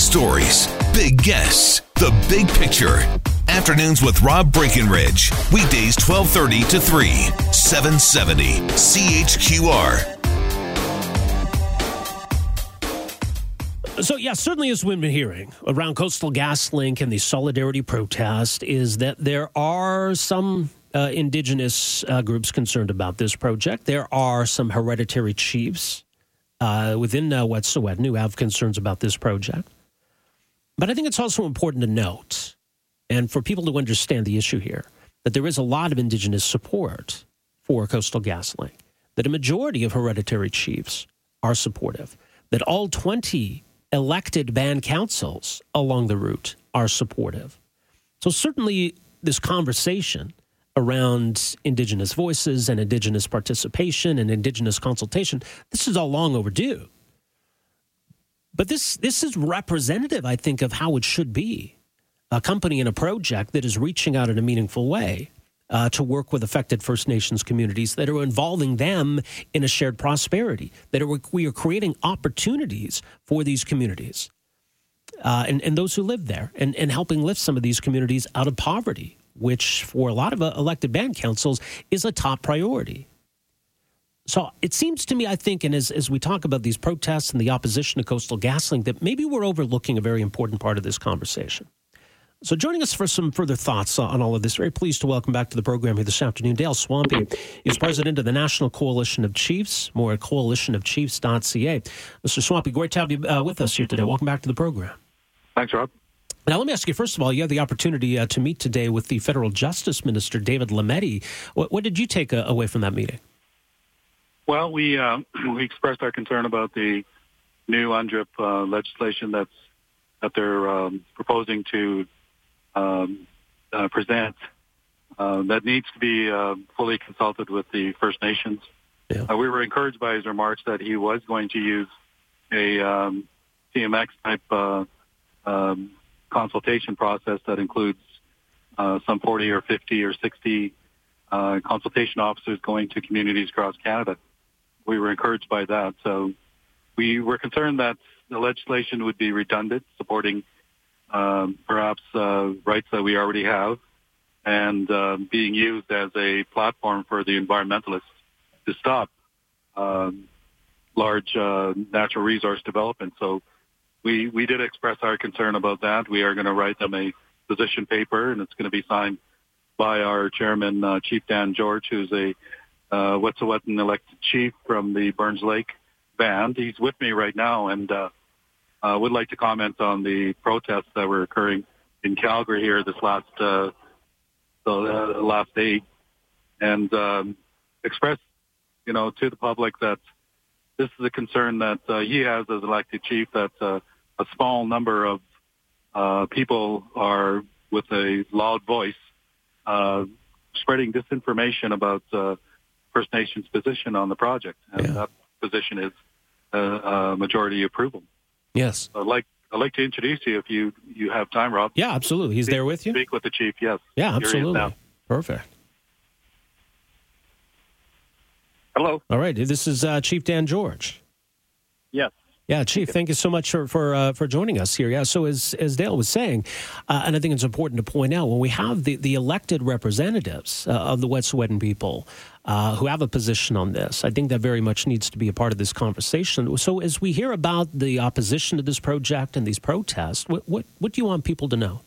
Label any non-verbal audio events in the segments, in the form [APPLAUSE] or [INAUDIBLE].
Stories, big guests, the big picture. Afternoons with Rob Breckenridge. Weekdays 1230 to 3, 770 CHQR. So, yeah, certainly as we've been hearing around Coastal GasLink and the solidarity protest is that there are some uh, indigenous uh, groups concerned about this project. There are some hereditary chiefs uh, within uh, Wet'suwet'en who have concerns about this project. But I think it's also important to note, and for people to understand the issue here, that there is a lot of indigenous support for Coastal GasLink, that a majority of hereditary chiefs are supportive, that all 20 elected band councils along the route are supportive. So, certainly, this conversation around Indigenous voices and Indigenous participation and Indigenous consultation, this is all long overdue. But this, this is representative, I think, of how it should be a company and a project that is reaching out in a meaningful way uh, to work with affected First Nations communities that are involving them in a shared prosperity, that are, we are creating opportunities for these communities uh, and, and those who live there and, and helping lift some of these communities out of poverty, which for a lot of uh, elected band councils is a top priority. So it seems to me, I think, and as, as we talk about these protests and the opposition to Coastal GasLink, that maybe we're overlooking a very important part of this conversation. So, joining us for some further thoughts on all of this, very pleased to welcome back to the program here this afternoon Dale Swampy. He's president of the National Coalition of Chiefs, more at coalitionofchiefs.ca. Mr. Swampy, great to have you uh, with us here today. Welcome back to the program. Thanks, Rob. Now, let me ask you first of all, you had the opportunity uh, to meet today with the federal justice minister, David Lametti. What, what did you take uh, away from that meeting? Well, we, uh, [CLEARS THROAT] we expressed our concern about the new UNDRIP uh, legislation that's, that they're um, proposing to um, uh, present uh, that needs to be uh, fully consulted with the First Nations. Yeah. Uh, we were encouraged by his remarks that he was going to use a um, TMX type uh, um, consultation process that includes uh, some 40 or 50 or 60 consultation officers going to communities across Canada. We were encouraged by that. So we were concerned that the legislation would be redundant, supporting um, perhaps uh, rights that we already have, and uh, being used as a platform for the environmentalists to stop um, large uh, natural resource development. So we we did express our concern about that. We are going to write them a position paper, and it's going to be signed by our chairman, uh, Chief Dan George, who's a uh, Wet'suwet'en elected chief from the Burns Lake band. He's with me right now, and uh, uh, would like to comment on the protests that were occurring in Calgary here this last uh, the uh, last day, and um, express, you know, to the public that this is a concern that uh, he has as elected chief. That uh, a small number of uh, people are with a loud voice uh, spreading disinformation about uh, First Nations position on the project, and yeah. that position is uh, uh, majority approval. Yes. I'd like I'd like to introduce you if you you have time, Rob. Yeah, absolutely. He's speak, there with you. Speak with the chief. Yes. Yeah, absolutely. Perfect. Hello. All right. This is uh, Chief Dan George. Yes. Yeah, Chief, thank you so much for for, uh, for joining us here. Yeah, so as as Dale was saying, uh, and I think it's important to point out when we have the, the elected representatives uh, of the Wet'suwet'en people uh, who have a position on this, I think that very much needs to be a part of this conversation. So as we hear about the opposition to this project and these protests, what what, what do you want people to know?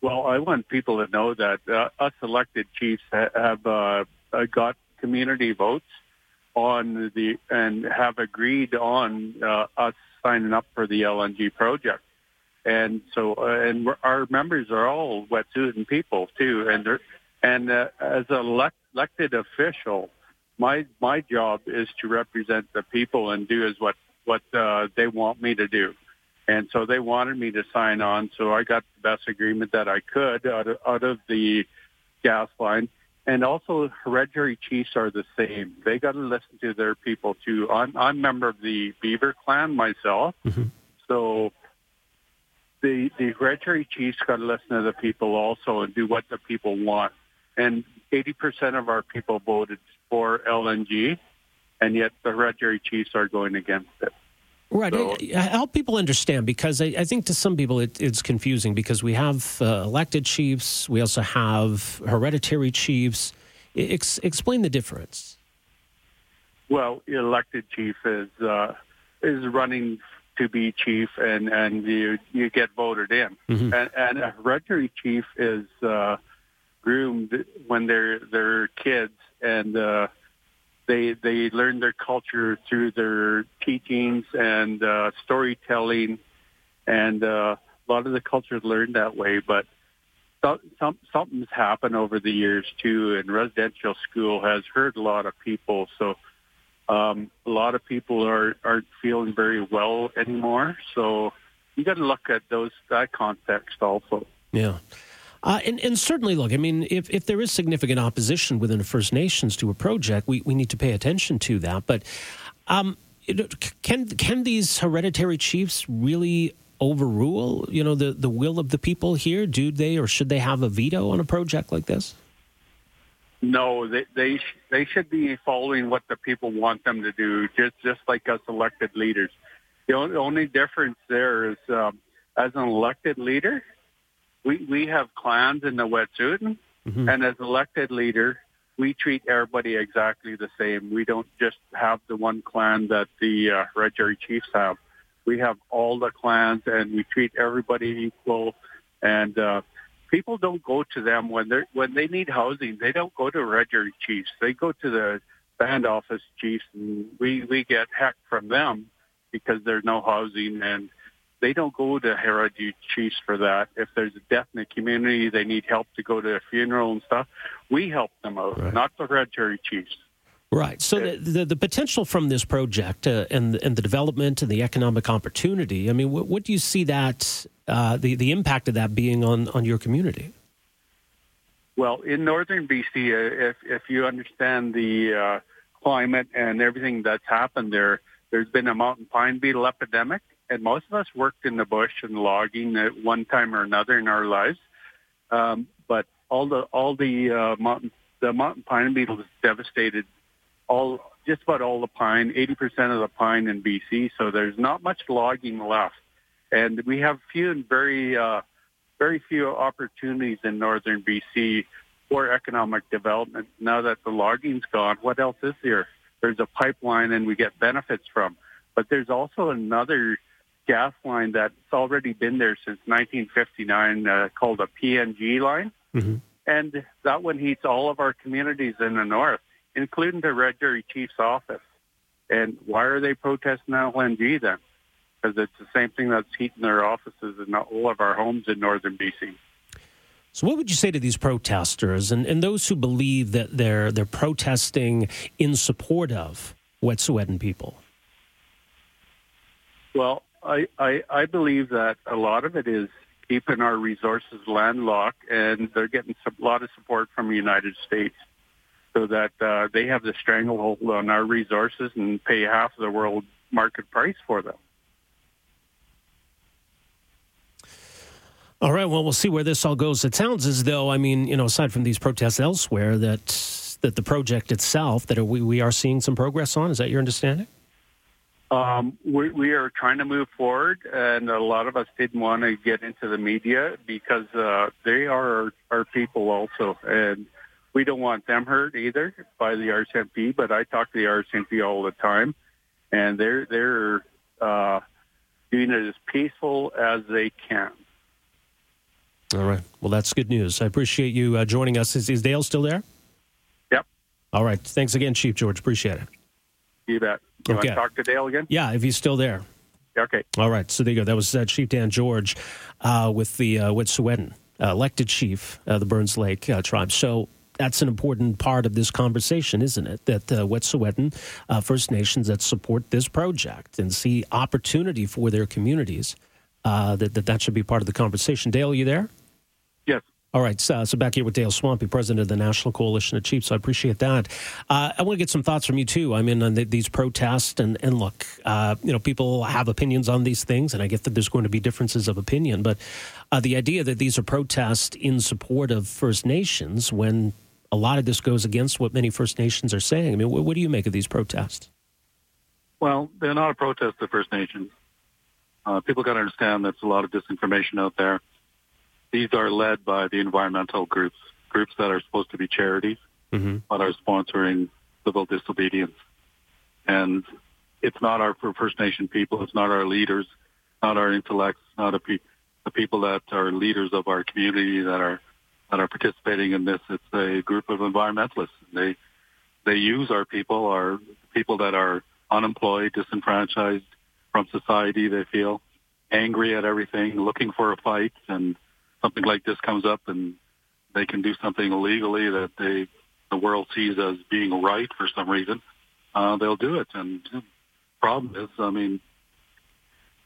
Well, I want people to know that uh, us elected chiefs have uh, got community votes on the and have agreed on uh, us signing up for the LNG project. And so, uh, and our members are all Wet'suwet'en people too. And and uh, as an elect, elected official, my my job is to represent the people and do is what what uh, they want me to do. And so they wanted me to sign on. So I got the best agreement that I could out of, out of the gas line. And also, hereditary chiefs are the same. They got to listen to their people too. I'm, I'm a member of the Beaver clan myself, mm-hmm. so the the hereditary chiefs got to listen to the people also and do what the people want. And 80% of our people voted for LNG, and yet the hereditary chiefs are going against it. Right. So- Help people understand because I, I think to some people it, it's confusing because we have uh, elected chiefs, we also have hereditary chiefs. Ex- explain the difference. Well, elected chief is uh, is running to be chief, and and you you get voted in, Mhm. and, and a hereditary chief is uh, groomed when they're they're kids, and uh, they they learn their culture through their teachings and uh, storytelling, and uh, a lot of the culture is learned that way, but. Some, some, something's happened over the years too, and residential school has hurt a lot of people. So um, a lot of people are aren't feeling very well anymore. So you got to look at those that context also. Yeah. Uh, and, and certainly, look, I mean, if, if there is significant opposition within the First Nations to a project, we, we need to pay attention to that. But um, can, can these hereditary chiefs really overrule, you know, the, the will of the people here? Do they or should they have a veto on a project like this? No, they they they should be following what the people want them to do, just just like us elected leaders. The only, only difference there is, um, as an elected leader, we we have clans in the Wet'suwet'en, Mhm. and as elected leader, we treat everybody exactly the same. We don't just have the one clan that the uh, hereditary chiefs have. We have all the clans, and we treat everybody equal. And uh, people don't go to them when they when they need housing. They don't go to hereditary chiefs. They go to the band office chiefs, and we we get heck from them because there's no housing and they don't go to hereditary chiefs for that. If there's a death in the community, they need help to go to a funeral and stuff. We help them out, Right. not the hereditary chiefs. Right. So the, the, the potential from this project uh, and, and the development and the economic opportunity, I mean, what, what do you see that, uh, the, the impact of that being on, on your community? Well, in northern BC, uh, if if you understand the uh, climate and everything that's happened there, there's been a mountain pine beetle epidemic, and most of us worked in the bush and logging at one time or another in our lives. Um, but all the all the uh, mountain the mountain pine beetle has devastated all just about all the pine, 80% of the pine in BC. So there's not much logging left, and we have few and very uh, very few opportunities in northern BC for economic development. Now that the logging's gone, what else is there? There's a pipeline and we get benefits from. But there's also another gas line that's already been there since 1959 uh, called a PNG line. Mhm. And that one heats all of our communities in the north, including the hereditary Chief's office. And why are they protesting LNG then? Because it's the same thing that's heating their offices and all of our homes in northern BC. So, what would you say to these protesters and, and those who believe that they're, they're protesting in support of Wet'suwet'en people? Well, I, I, I believe that a lot of it is keeping our resources landlocked, and they're getting a lot of support from the United States so that uh, they have the stranglehold on our resources and pay half of the world market price for them. All right. Well, we'll see where this all goes. It sounds as though, I mean, you know, aside from these protests elsewhere, that that the project itself that we, we are seeing some progress on. Is that your understanding? Um, we, we are trying to move forward, and a lot of us didn't want to get into the media because uh, they are our, our people also, and we don't want them hurt either by the RCMP. But I talk to the RCMP all the time, and they're they're uh, doing it as peaceful as they can. All right. Well, that's good news. I appreciate you uh, joining us. Is, is Dale still there? Yep, All right. Thanks again, Chief George. Appreciate it. you bet. You Okay. want to talk to Dale again? Yeah, if he's still there. Okay. All right. So there you go. That was uh, Chief Dan George uh, with the uh, Wet'suwet'en, uh, elected chief, uh, the Burns Lake uh, tribe. So that's an important part of this conversation, isn't it? That uh, Wet'suwet'en uh, First Nations that support this project and see opportunity for their communities, uh, that, that that should be part of the conversation. Dale, are you there? All right, so, so back here with Dale Swampy, president of the National Coalition of Chiefs. I appreciate that. Uh, I want to get some thoughts from you too. I mean, on the, these protests and and look, uh, you know, people have opinions on these things, and I get that there's going to be differences of opinion. But uh, the idea that these are protests in support of First Nations, when a lot of this goes against what many First Nations are saying. I mean, what, what do you make of these protests? Well, they're not a protest of First Nations. Uh, people got to understand that's a lot of disinformation out there. These are led by the environmental groups, groups that are supposed to be charities, mm-hmm. but are sponsoring civil disobedience. And it's not our First Nation people. It's not our leaders, not our intellects, not a pe- the people that are leaders of our community that are that are participating in this. It's a group of environmentalists. They they use our people, our people that are unemployed, disenfranchised from society. They feel angry at everything, looking for a fight, and something like this comes up, and they can do something illegally that they the world sees as being right for some reason. Uh, they'll do it, and the problem is, I mean,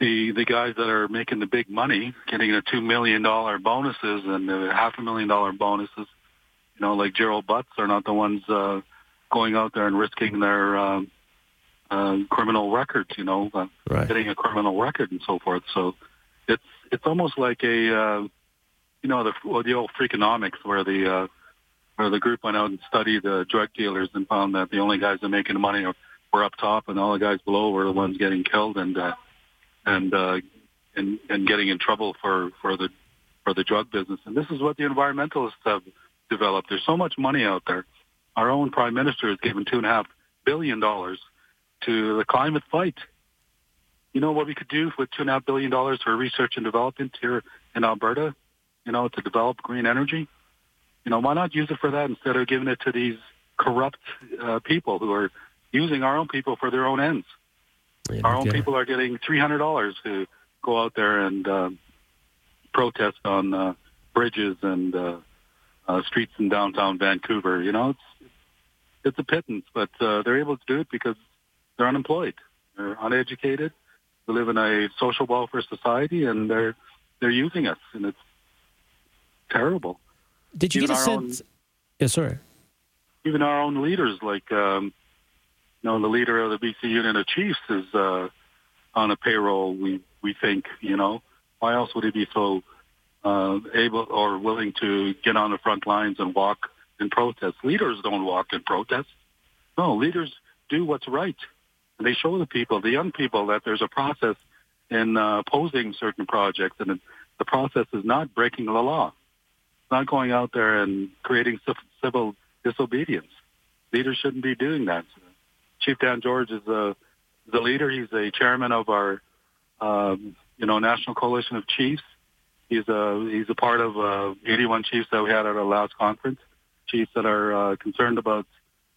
the the guys that are making the big money, getting the two million dollar bonuses and the half a million dollar bonuses, you know, like Gerald Butts, are not the ones uh, going out there and risking their um, uh, criminal records, you know, uh, right. getting a criminal record and so forth. So it's it's almost like a uh, you know the well, the old Freakonomics where the uh, where the group went out and studied the drug dealers and found that the only guys that making money were up top and all the guys below were the ones getting killed and uh, and uh, and and getting in trouble for for the for the drug business. And this is what the environmentalists have developed. There's so much money out there our own prime minister has given two and a half billion dollars to the climate fight. You know what we could do with two and a half billion dollars for research and development here in Alberta? You know, to develop green energy. You know, why not use it for that instead of giving it to these corrupt uh, people who are using our own people for their own ends? Yeah, our own people are getting three hundred dollars to go out there and uh, protest on uh, bridges and uh, uh, streets in downtown Vancouver. You know, it's it's a pittance, but uh, they're able to do it because they're unemployed, they're uneducated, they live in a social welfare society, and they're they're using us, and it's terrible. Did you even get a sense? Own, yes, sir. Even our own leaders, like um, you know, the leader of the BC Union of Chiefs is uh, on a payroll. We we think, you know, why else would he be so uh, able or willing to get on the front lines and walk in protest. Leaders don't walk in protest. No, leaders do what's right. And they show the people, the young people, that there's a process in uh, opposing certain projects, and the process is not breaking the law. Not going out there and creating civil disobedience. Leaders shouldn't be doing that. Chief Dan George is a, the leader. He's a chairman of our, um, you know, National Coalition of Chiefs. He's a he's a part of uh, 81 chiefs that we had at our last conference chiefs that are uh, concerned about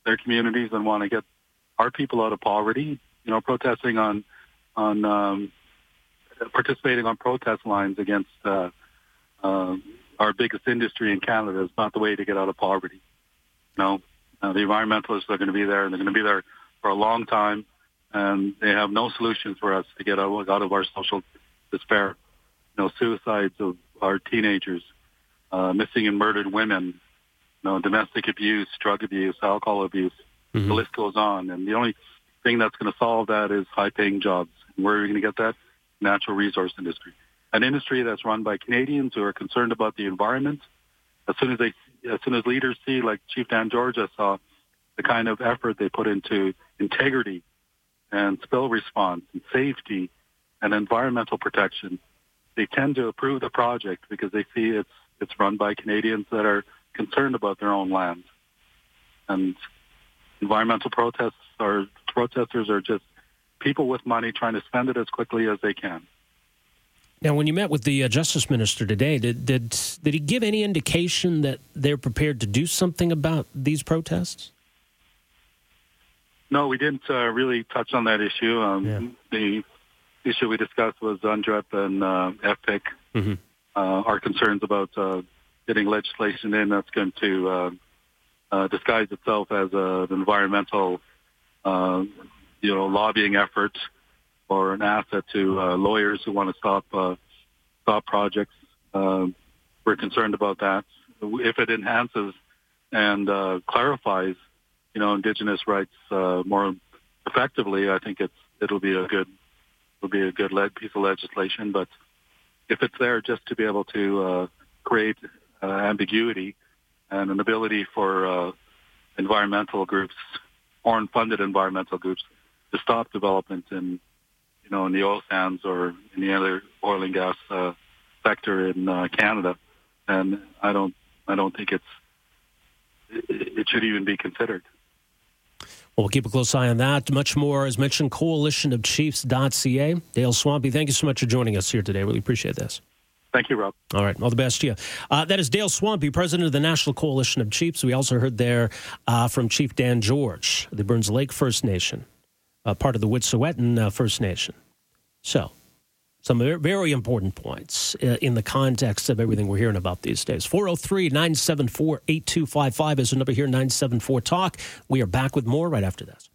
their communities and want to get our people out of poverty. You know, protesting on on um, participating on protest lines against uh, uh, our biggest industry in Canada is not the way to get out of poverty. You know, uh, the environmentalists are going to be there, and they're going to be there for a long time, and they have no solutions for us to get out, out of our social despair. You know, suicides of our teenagers, uh, missing and murdered women, know, domestic abuse, drug abuse, alcohol abuse. Mm-hmm. The list goes on. And the only thing that's going to solve that is high-paying jobs. And where are we going to get that? Natural resource industry. An industry that's run by Canadians who are concerned about the environment. As soon as they, as soon as leaders see, like Chief Dan Georgia saw, the kind of effort they put into integrity and spill response and safety and environmental protection, they tend to approve the project because they see it's it's run by Canadians that are concerned about their own land. And environmental protests are protesters are just people with money trying to spend it as quickly as they can. Now, when you met with the uh, justice minister today, did, did did he give any indication that they're prepared to do something about these protests? No, we didn't uh, really touch on that issue. Um, yeah. The issue we discussed was UNDRIP and uh, FPIC. Mm-hmm. Uh, our concerns about uh, getting legislation in that's going to uh, uh, disguise itself as a, an environmental, uh, you know, lobbying effort or an asset to uh, lawyers who want to stop uh, stop projects. Uh, we're concerned about that. If it enhances and uh, clarifies, you know, Indigenous rights uh, more effectively, I think it's it'll be a good it'll be a good piece of legislation. But if it's there just to be able to uh, create uh, ambiguity and an ability for uh, environmental groups, foreign-funded environmental groups, to stop development in you know in the oil sands or in the other oil and gas uh, sector in uh, Canada, and I don't I don't think it's it should even be considered. Well, we'll keep a close eye on that. Much more, as mentioned, coalition of coalitionofchiefs.ca. Dale Swampy, thank you so much for joining us here today. Really appreciate this. Thank you, Rob. All right. All the best to you. Uh, that is Dale Swampy, president of the National Coalition of Chiefs. We also heard there uh, from Chief Dan George, the Burns Lake First Nation, uh, part of the Wet'suwet'en uh, First Nation. So, some very important points uh, in the context of everything we're hearing about these days. 403 974 8255 is the number here, 974 Talk. We are back with more right after this.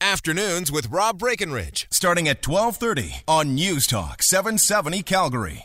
Afternoons with Rob Breckenridge, starting at 1230 on News Talk 770 Calgary.